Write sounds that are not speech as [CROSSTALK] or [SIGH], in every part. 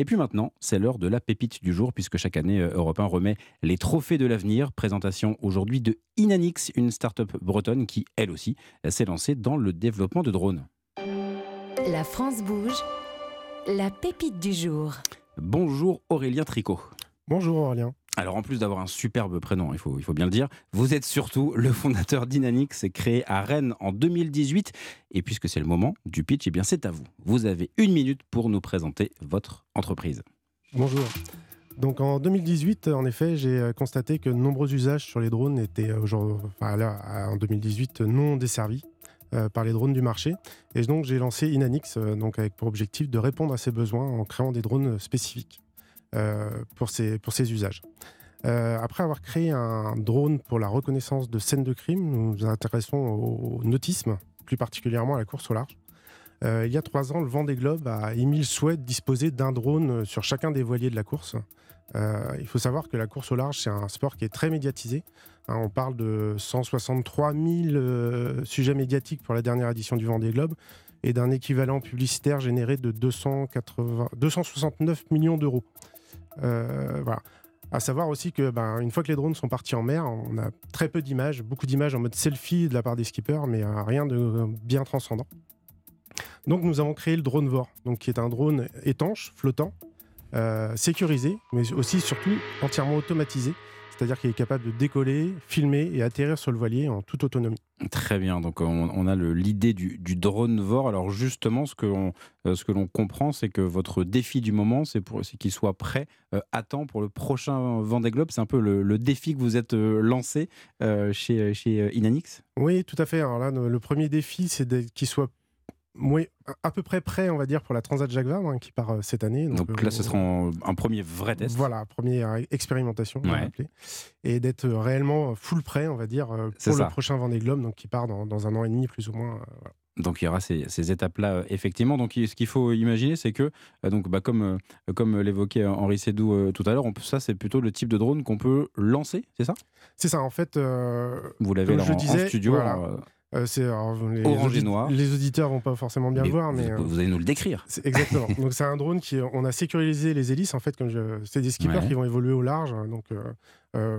Et puis maintenant, c'est l'heure de la pépite du jour, puisque chaque année, euh, Europe 1 remet les trophées de l'avenir. Présentation aujourd'hui de Inanix, une start-up bretonne qui, elle aussi, s'est lancée dans le développement de drones. La France bouge, la pépite du jour. Bonjour Aurélien Tricot. Bonjour Aurélien. Alors en plus d'avoir un superbe prénom, il faut, bien le dire, vous êtes surtout le fondateur d'Inanix, créé à Rennes en 2018. Et puisque c'est le moment du pitch, eh bien c'est à vous. Vous avez une minute pour nous présenter votre entreprise. Bonjour. Donc en 2018, en effet, j'ai euh, constaté que de nombreux usages sur les drones étaient euh, enfin, en 2018 non desservis euh, par les drones du marché. Et donc j'ai lancé Inanix, donc avec pour objectif de répondre à ces besoins en créant des drones spécifiques. Euh, pour, ces, usages. Euh, après avoir créé un drone pour la reconnaissance de scènes de crime, nous nous intéressons au nautisme, plus particulièrement à la course au large. Euh, il y a trois ans, le Vendée Globe a émis le souhait de disposer d'un drone sur chacun des voiliers de la course. il faut savoir que la course au large, c'est un sport qui est très médiatisé. Hein, on parle de 163 000 sujets médiatiques pour la dernière édition du Vendée Globe et d'un équivalent publicitaire généré de 280, 269 millions d'euros. Euh, voilà. À savoir aussi que, ben, une fois que les drones sont partis en mer, on a très peu d'images, beaucoup d'images en mode selfie de la part des skippers, mais euh, rien de bien transcendant. Donc, nous avons créé le drone VOR, donc qui est un drone étanche, flottant, euh, sécurisé, mais aussi surtout entièrement automatisé, c'est-à-dire qu'il est capable de décoller, filmer et atterrir sur le voilier en toute autonomie. Très bien, donc on, a l'idée du, drone VOR. Alors justement, ce que l'on euh, comprend, c'est que votre défi du moment, c'est qu'il soit prêt euh, à temps pour le prochain Vendée Globe. C'est un peu le, défi que vous êtes euh, lancé chez, chez Inanix? Oui, tout à fait. Alors là, le premier défi, c'est qu'il soit oui, à peu près prêt, on va dire, pour la Transat Jacques Vabre hein, qui part euh, cette année. Donc, là, ce sera un premier vrai test. Voilà, première expérimentation, et d'être réellement full prêt, on va dire, euh, pour le prochain Vendée Globe, donc qui part dans, un an et demi plus ou moins. Euh, donc il y aura ces, étapes-là, effectivement. Donc ce qu'il faut imaginer, c'est que, donc, bah, comme, comme l'évoquait Henri Sédou tout à l'heure, ça c'est plutôt le type de drone qu'on peut lancer, c'est ça? C'est ça, en fait. Vous l'avez en, disais, studio. Euh, c'est les, Orange et noir. Les auditeurs vont pas forcément bien le voir, mais vous, allez nous le décrire. Exactement. [LAUGHS] donc c'est un drone qui on a sécurisé les hélices en fait comme c'est des skippers qui vont évoluer au large, donc euh, euh,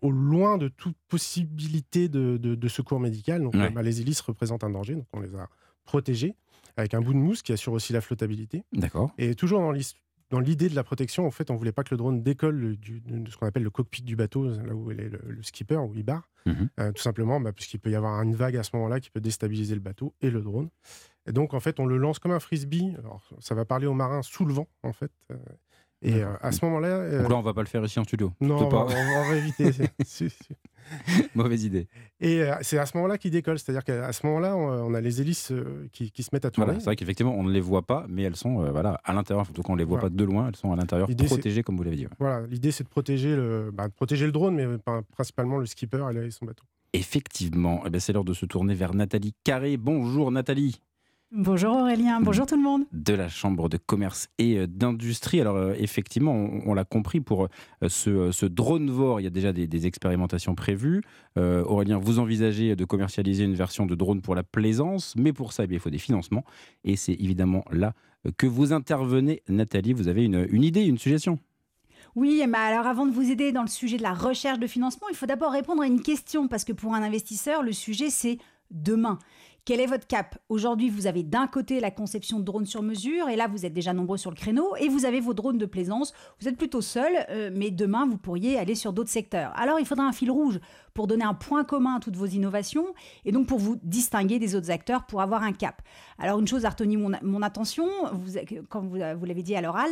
au, loin de toute possibilité de, secours médical. Donc bah, les hélices représentent un danger, donc on les a protégés avec un bout de mousse qui assure aussi la flottabilité. D'accord. Et toujours dans l'histoire dans l'idée de la protection, en fait, on voulait pas que le drone décolle de ce qu'on appelle le cockpit du bateau, là où est le, skipper, où il barre, mhm. euh, tout simplement, bah, puisqu'il peut y avoir une vague à ce moment-là qui peut déstabiliser le bateau et le drone. Et donc, en fait, on le lance comme un frisbee. Alors, ça va parler aux marins sous le vent, en fait. Et euh, à ce moment-là. Euh, Donc là, on va pas le faire ici en studio. Non, on va, on va, éviter. [LAUGHS] Mauvaise idée. Et euh, c'est à ce moment-là qu'il décolle. C'est-à-dire qu'à ce moment-là, on, a les hélices qui, qui, se mettent à tourner. c'est vrai qu'effectivement, on ne les voit pas, mais elles sont voilà, à l'intérieur. En tout cas, on ne les voit pas de loin. Elles sont à l'intérieur, protégées, comme vous l'avez dit. Voilà, l'idée, c'est de protéger, le, bah, de protéger le drone, mais principalement le skipper et son bateau. Effectivement. Eh ben, c'est l'heure de se tourner vers Nathalie Carré. Bonjour, Nathalie. Bonjour Aurélien, bonjour tout le monde. De la Chambre de commerce et euh, d'industrie. Alors euh, effectivement, on, l'a compris, pour euh, ce, drone VOR, il y a déjà des, expérimentations prévues. Aurélien, vous envisagez de commercialiser une version de drone pour la plaisance, mais pour ça, eh il faut des financements. Et c'est évidemment là que vous intervenez. Nathalie, vous avez une, une idée, une suggestion? Oui, mais alors avant de vous aider dans le sujet de la recherche de financement, il faut d'abord répondre à une question, parce que pour un investisseur, le sujet c'est demain. Quel est votre cap? Aujourd'hui, vous avez d'un côté la conception de drones sur mesure, et là, vous êtes déjà nombreux sur le créneau, et vous avez vos drones de plaisance. Vous êtes plutôt seul, euh, mais demain, vous pourriez aller sur d'autres secteurs. Alors, il faudra un fil rouge pour donner un point commun à toutes vos innovations, et donc pour vous distinguer des autres acteurs, pour avoir un cap. Alors, une chose a retenu mon, attention, vous, comme vous, l'avez dit à l'oral,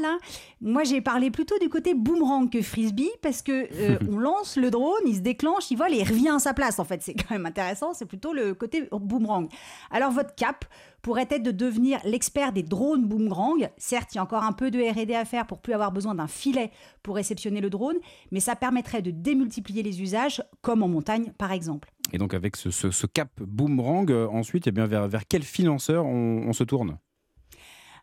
moi, j'ai parlé plutôt du côté boomerang que frisbee, parce que euh, [LAUGHS] on lance le drone, il se déclenche, il vole et il revient à sa place. En fait, c'est quand même intéressant, c'est plutôt le côté boomerang. Alors votre cap pourrait être de devenir l'expert des drones boomerang. Certes, il y a encore un peu de R&D à faire pour plus avoir besoin d'un filet pour réceptionner le drone, mais ça permettrait de démultiplier les usages, comme en montagne par exemple. Et donc avec ce, cap boomerang, euh, ensuite, eh bien, vers, vers quel financeur on se tourne?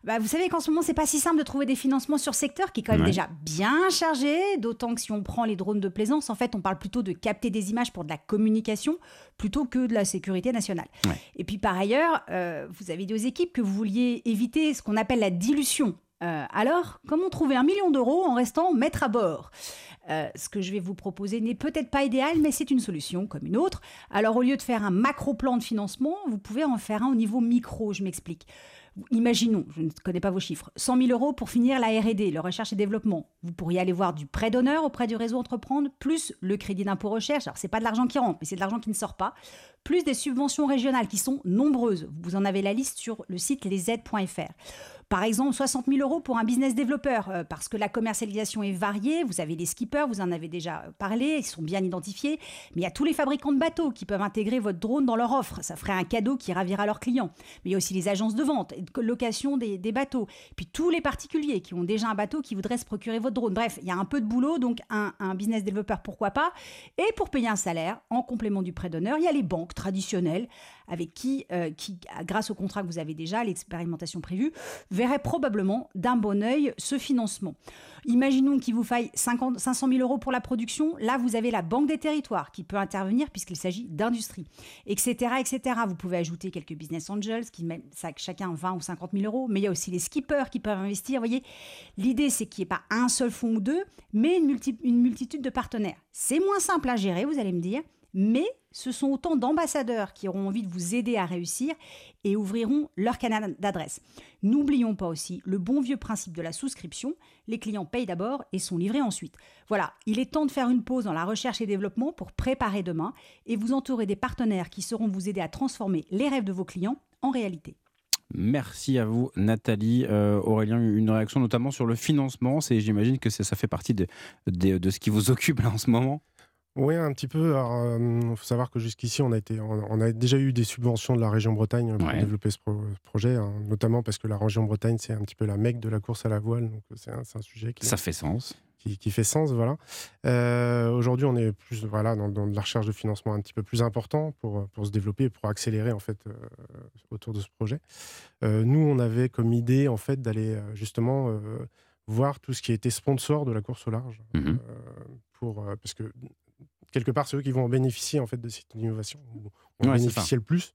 Bah, vous savez qu'en ce moment, c'est pas si simple de trouver des financements sur secteur qui est quand même déjà bien chargé, d'autant que si on prend les drones de plaisance, en fait, on parle plutôt de capter des images pour de la communication plutôt que de la sécurité nationale. Et puis par ailleurs, euh, vous avez dit aux équipes que vous vouliez éviter ce qu'on appelle la dilution Euh, alors, comment trouver un million d'euros en restant maître à bord? Euh, ce que je vais vous proposer n'est peut-être pas idéal, mais c'est une solution comme une autre. Alors au lieu de faire un macro plan de financement, vous pouvez en faire un au niveau micro, je m'explique. Imaginons, je ne connais pas vos chiffres, 100 000 euros pour finir la R&D, le recherche et développement. Vous pourriez aller voir du prêt d'honneur auprès du réseau Entreprendre, plus le crédit d'impôt recherche. Alors c'est pas de l'argent qui rentre, mais c'est de l'argent qui ne sort pas. Plus des subventions régionales qui sont nombreuses. Vous en avez la liste sur le site lesaides.fr. Par exemple, 60 000 euros pour un business développeur, euh, parce que la commercialisation est variée. Vous avez des skippers, vous en avez déjà parlé, ils sont bien identifiés. Mais il y a tous les fabricants de bateaux qui peuvent intégrer votre drone dans leur offre. Ça ferait un cadeau qui ravira leurs clients. Mais il y a aussi les agences de vente et de location des, bateaux. Puis tous les particuliers qui ont déjà un bateau qui voudraient se procurer votre drone. Bref, il y a un peu de boulot, donc un, business développeur, pourquoi pas. Et pour payer un salaire, en complément du prêt d'honneur, il y a les banques traditionnelles avec qui, euh, qui, grâce au contrat que vous avez déjà, l'expérimentation prévue, verrait probablement d'un bon oeil ce financement. Imaginons qu'il vous faille 50, 500 000 euros pour la production. Là, vous avez la Banque des territoires qui peut intervenir puisqu'il s'agit d'industrie, etc., etc. Vous pouvez ajouter quelques business angels qui mettent chacun 20 ou 50 000 euros. Mais il y a aussi les skippers qui peuvent investir. Vous voyez, l'idée, c'est qu'il n'y ait pas un seul fonds ou deux, mais une multitude de partenaires. C'est moins simple à gérer, vous allez me dire, mais ce sont autant d'ambassadeurs qui auront envie de vous aider à réussir et ouvriront leur canal d'adresse. N'oublions pas aussi le bon vieux principe de la souscription, les clients payent d'abord et sont livrés ensuite. Voilà, il est temps de faire une pause dans la recherche et développement pour préparer demain et vous entourer des partenaires qui sauront vous aider à transformer les rêves de vos clients en réalité. Merci à vous, Nathalie. Euh, Aurélien, une réaction notamment sur le financement. J'imagine que ça fait partie de, de, ce qui vous occupe là en ce moment? Oui, un petit peu. Il faut savoir que jusqu'ici, on a, été, on, a déjà eu des subventions de la région Bretagne pour développer ce projet, hein, notamment parce que la région Bretagne, c'est un petit peu la mecque de la course à la voile. Donc, c'est un, un, sujet qui. Ça fait sens. Qui, fait sens, voilà. Euh, aujourd'hui, on est plus voilà, dans, dans, de la recherche de financement un petit peu plus important pour, pour se développer, pour accélérer en fait euh, autour de ce projet. Euh, nous, on avait comme idée en fait d'aller justement voir tout ce qui était sponsor de la course au large. Mmh pour, parce que quelque part, c'est eux qui vont en bénéficier en fait, de cette innovation, vont bénéficier le plus.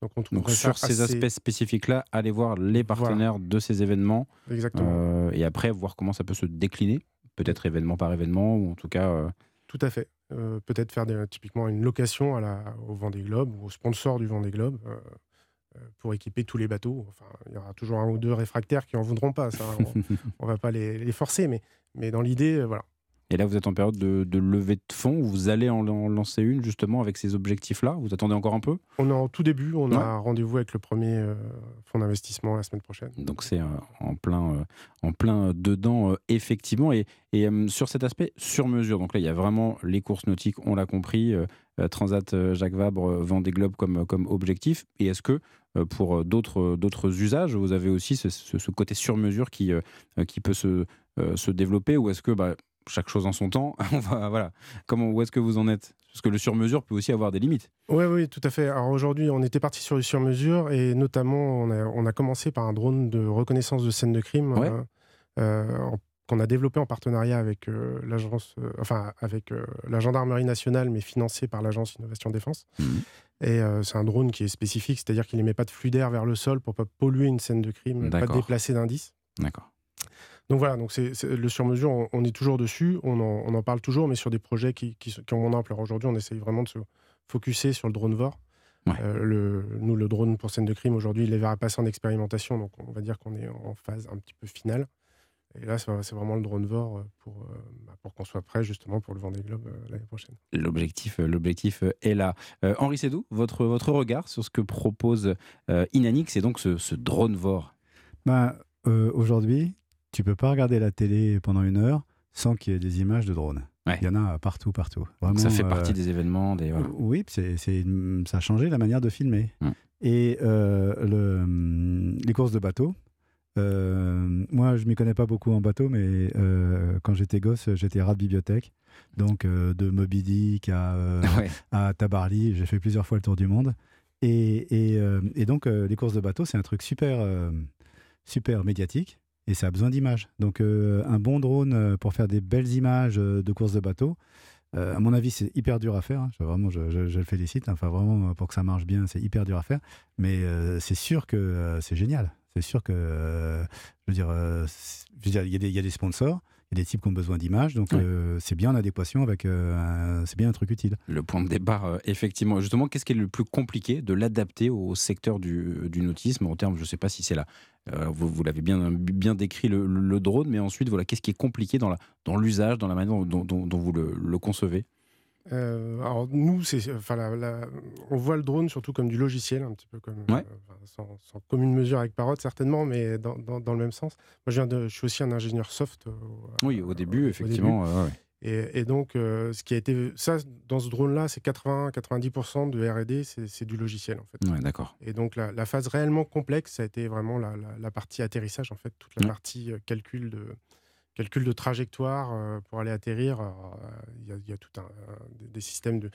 Donc, on sur ces aspects spécifiques-là, allez voir les partenaires de ces événements. Exactement. Euh, et après, voir comment ça peut se décliner, peut-être événement par événement, ou en tout cas. Euh, tout à fait. Euh, peut-être faire typiquement une location à la, au Vendée Globe ou au sponsor du Vendée Globe pour équiper tous les bateaux. Enfin, il y aura toujours un ou deux réfractaires qui en voudront pas. Ça, on, [LAUGHS] ne va pas les, les, forcer, mais, mais dans l'idée, voilà, et là, vous êtes en période de, levée de fonds. Vous allez en, lancer une justement avec ces objectifs-là. Vous attendez encore un peu? On est en tout début. On a rendez-vous avec le premier euh, fonds d'investissement la semaine prochaine. Donc c'est euh, en plein, euh, en plein dedans effectivement. Et, et sur cet aspect sur mesure. Donc là, il y a vraiment les courses nautiques. On l'a compris. Transat, Jacques Vabre, Vendée Globe comme, comme objectif. Et est-ce que pour d'autres d'autres usages, vous avez aussi ce, côté sur mesure qui, qui peut se, se développer? Ou est-ce que bah, chaque chose en son temps. [LAUGHS] voilà. Comment, où est-ce que vous en êtes? Parce que le sur-mesure peut aussi avoir des limites. Oui, oui, tout à fait. Alors aujourd'hui, on était parti sur le sur-mesure et notamment, on a, commencé par un drone de reconnaissance de scènes de crime euh, euh, qu'on a développé en partenariat avec euh, l'agence, enfin avec la gendarmerie nationale, mais financé par l'agence Innovation Défense. Mmh. Et c'est un drone qui est spécifique, c'est-à-dire qu'il n'émet pas de flux d'air vers le sol pour pas polluer une scène de crime, pas déplacer d'indices. D'accord. Donc voilà, donc c'est le sur-mesure, on, est toujours dessus, on en, parle toujours, mais sur des projets qui, qui, ont mon ampleur. Aujourd'hui, on essaye vraiment de se focuser sur le drone VOR. Euh, le, nous, le drone pour scène de crime, aujourd'hui, il est vers passer en expérimentation, donc on va dire qu'on est en phase un petit peu finale. Et là, c'est vraiment le drone VOR pour, euh, bah, pour qu'on soit prêt justement pour le Vendée Globe euh, l'année prochaine. L'objectif, l'objectif est là. Henri Sédou, votre, votre regard sur ce que propose Inanix et donc ce, ce drone VOR? Bah, Aujourd'hui, tu peux pas regarder la télé pendant une heure sans qu'il y ait des images de drones. Il y en a partout, partout. ça fait partie euh, des événements. Des, Oui, c'est, ça a changé la manière de filmer. Mm. Et euh, le, les courses de bateau, euh, moi, je m'y connais pas beaucoup en bateau, mais quand j'étais gosse, j'étais rat de bibliothèque. Donc, de Moby Dick à, [LAUGHS] à Tabarly, j'ai fait plusieurs fois le tour du monde. Et, et, et donc, les courses de bateau, c'est un truc super, super médiatique et ça a besoin d'images. Donc euh, un bon drone euh, pour faire des belles images euh, de courses de bateau, à mon avis, c'est hyper dur à faire. Hein. Vraiment, je, le félicite. Enfin, vraiment, pour que ça marche bien, c'est hyper dur à faire. Mais c'est sûr que c'est génial. c'est sûr que, je veux dire, il y, a des sponsors y a des types qui ont besoin d'images, donc euh, c'est bien en adéquation avec, euh, c'est bien un truc utile. Le point de départ, euh, effectivement. Justement, qu'est-ce qui est le plus compliqué de l'adapter au secteur du, du, nautisme? En termes, je ne sais pas si c'est là, vous, vous l'avez bien, bien décrit le, drone, mais ensuite, voilà, qu'est-ce qui est compliqué dans l'usage, dans, dans, la manière dont, dont, vous le concevez? Euh, alors nous, c'est, enfin, on voit le drone surtout comme du logiciel, un petit peu comme, euh, sans, commune mesure avec Parrot certainement, mais dans, dans, le même sens. Moi, je, viens de, je suis aussi un ingénieur soft. Euh, oui, au début, effectivement. Et, donc, ce qui a été, ça, dans ce drone-là, c'est 80-90% de R&D, c'est, du logiciel en fait. Ouais, d'accord. Et donc, la, phase réellement complexe, ça a été vraiment la, la partie atterrissage en fait, toute la partie calcul de calcul de trajectoire euh, pour aller atterrir. Euh, il y, a tout un, des systèmes de.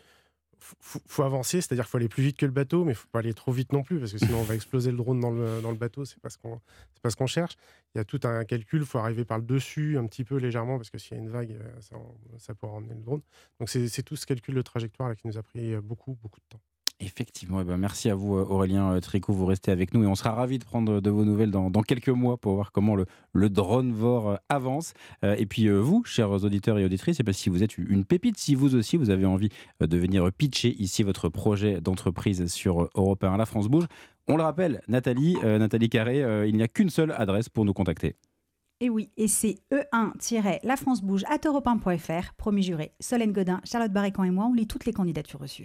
Faut, faut avancer, c'est-à-dire faut aller plus vite que le bateau, mais faut pas aller trop vite non plus, parce que sinon on va exploser le drone dans le, dans le bateau, c'est pas ce qu'on ce qu'on cherche. Il y a tout un calcul, faut arriver par le dessus un petit peu légèrement, parce que s'il y a une vague, euh, ça, ça pourra emmener le drone. Donc c'est tout ce calcul de trajectoire qui nous a pris beaucoup, beaucoup de temps. Effectivement, eh ben merci à vous euh, Aurélien euh, Tricot, vous restez avec nous et on sera ravis de prendre de vos nouvelles dans, quelques mois pour voir comment le, drone VOR euh, avance. Et puis vous, chers auditeurs et auditrices, pas si vous êtes une pépite, si vous aussi vous avez envie de venir pitcher ici votre projet d'entreprise sur Europe 1 La France Bouge, on le rappelle, Nathalie, Nathalie Carré, il n'y a qu'une seule adresse pour nous contacter. Et oui, et c'est E1-lafrancebouge at europe Promis juré. Solène Godin, Charlotte Barrican et moi, on lit toutes les candidatures reçues.